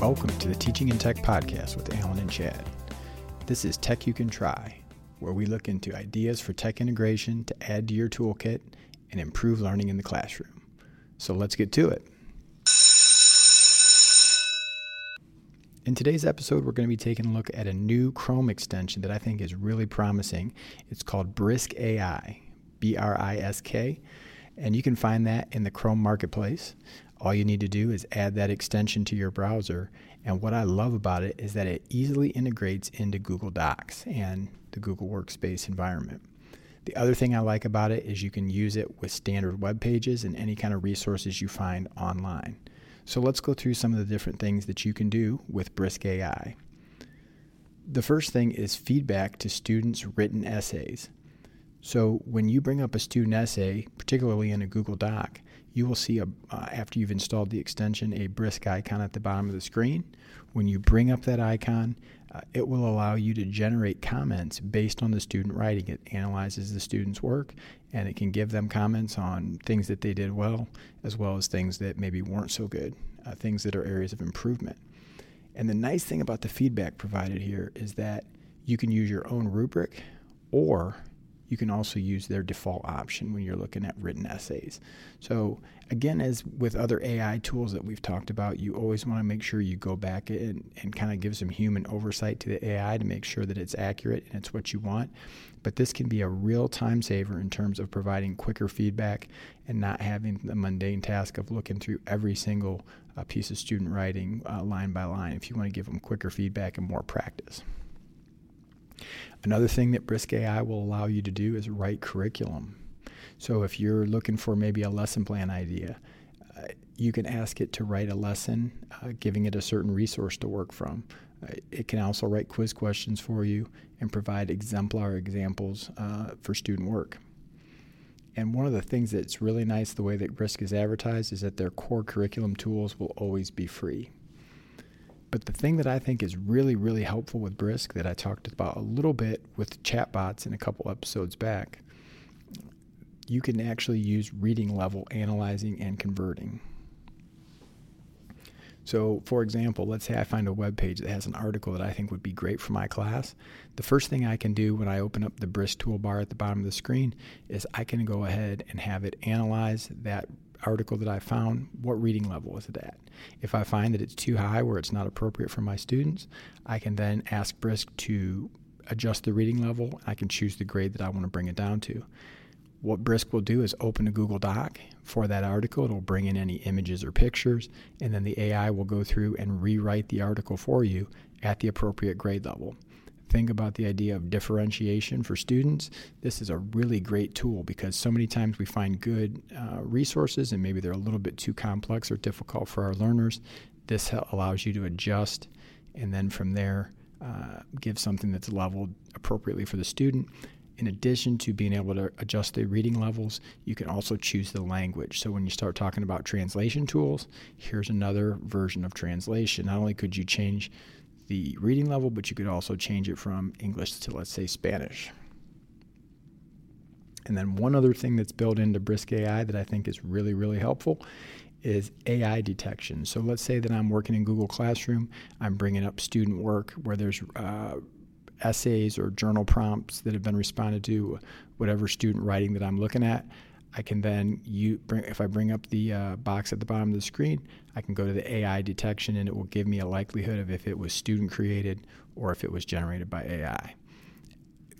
to the Teaching in Tech podcast with Alan and Chad. This is Tech You Can Try, where we look into ideas for tech integration to add to your toolkit and improve learning in the classroom. So let's get to it. In today's episode, we're going to be taking a look at a new Chrome extension that I think is really promising. It's called Brisk AI, B R I S K, and you can find that in the Chrome Marketplace. All you need to do is add that extension to your browser. And what I love about it is that it easily integrates into Google Docs and the Google Workspace environment. The other thing I like about it is you can use it with standard web pages and any kind of resources you find online. So let's go through some of the different things that you can do with Brisk AI. The first thing is feedback to students' written essays. So when you bring up a student essay, particularly in a Google Doc, you will see a, uh, after you've installed the extension a brisk icon at the bottom of the screen. When you bring up that icon, uh, it will allow you to generate comments based on the student writing. It analyzes the student's work and it can give them comments on things that they did well as well as things that maybe weren't so good, uh, things that are areas of improvement. And the nice thing about the feedback provided here is that you can use your own rubric or you can also use their default option when you're looking at written essays. So, again, as with other AI tools that we've talked about, you always want to make sure you go back and, and kind of give some human oversight to the AI to make sure that it's accurate and it's what you want. But this can be a real time saver in terms of providing quicker feedback and not having the mundane task of looking through every single uh, piece of student writing uh, line by line if you want to give them quicker feedback and more practice. Another thing that Brisk AI will allow you to do is write curriculum. So if you're looking for maybe a lesson plan idea, uh, you can ask it to write a lesson, uh, giving it a certain resource to work from. Uh, it can also write quiz questions for you and provide exemplar examples uh, for student work. And one of the things that's really nice, the way that Brisk is advertised, is that their core curriculum tools will always be free. But the thing that I think is really, really helpful with Brisk that I talked about a little bit with chatbots in a couple episodes back, you can actually use reading level analyzing and converting. So, for example, let's say I find a web page that has an article that I think would be great for my class. The first thing I can do when I open up the Brisk toolbar at the bottom of the screen is I can go ahead and have it analyze that article that I found, what reading level is it at? If I find that it's too high where it's not appropriate for my students, I can then ask Brisk to adjust the reading level. I can choose the grade that I want to bring it down to. What Brisk will do is open a Google Doc for that article. It'll bring in any images or pictures, and then the AI will go through and rewrite the article for you at the appropriate grade level think about the idea of differentiation for students, this is a really great tool because so many times we find good uh, resources and maybe they're a little bit too complex or difficult for our learners. This allows you to adjust and then from there uh, give something that's leveled appropriately for the student. In addition to being able to adjust the reading levels, you can also choose the language. So when you start talking about translation tools, here's another version of translation. Not only could you change the reading level, but you could also change it from English to, let's say, Spanish. And then one other thing that's built into Brisk AI that I think is really, really helpful is AI detection. So let's say that I'm working in Google Classroom, I'm bringing up student work where there's uh, essays or journal prompts that have been responded to, whatever student writing that I'm looking at. I can then you bring if I bring up the uh, box at the bottom of the screen, I can go to the AI detection and it will give me a likelihood of if it was student created or if it was generated by AI.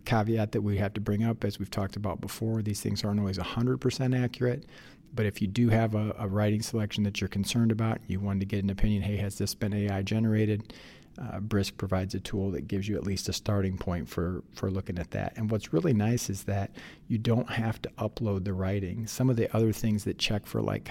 Caveat that we have to bring up, as we've talked about before, these things aren't always 100% accurate. But if you do have a, a writing selection that you're concerned about, you wanted to get an opinion, hey, has this been AI generated? Uh, Brisk provides a tool that gives you at least a starting point for for looking at that. And what's really nice is that you don't have to upload the writing. Some of the other things that check for like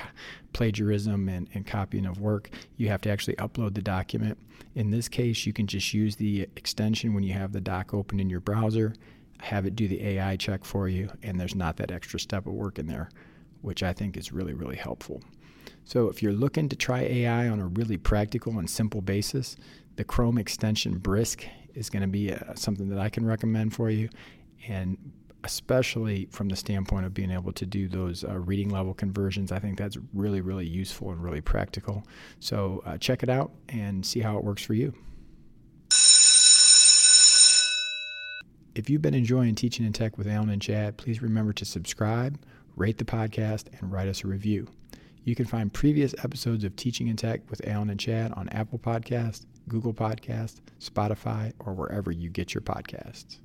plagiarism and, and copying of work, you have to actually upload the document. In this case, you can just use the extension when you have the doc open in your browser, have it do the AI check for you, and there's not that extra step of work in there, which I think is really, really helpful. So, if you're looking to try AI on a really practical and simple basis, the Chrome extension Brisk is going to be uh, something that I can recommend for you. And especially from the standpoint of being able to do those uh, reading level conversions. I think that's really, really useful and really practical. So uh, check it out and see how it works for you. If you've been enjoying Teaching in Tech with Alan and Chad, please remember to subscribe, rate the podcast, and write us a review. You can find previous episodes of Teaching in Tech with Alan and Chad on Apple Podcast, Google Podcast, Spotify, or wherever you get your podcasts.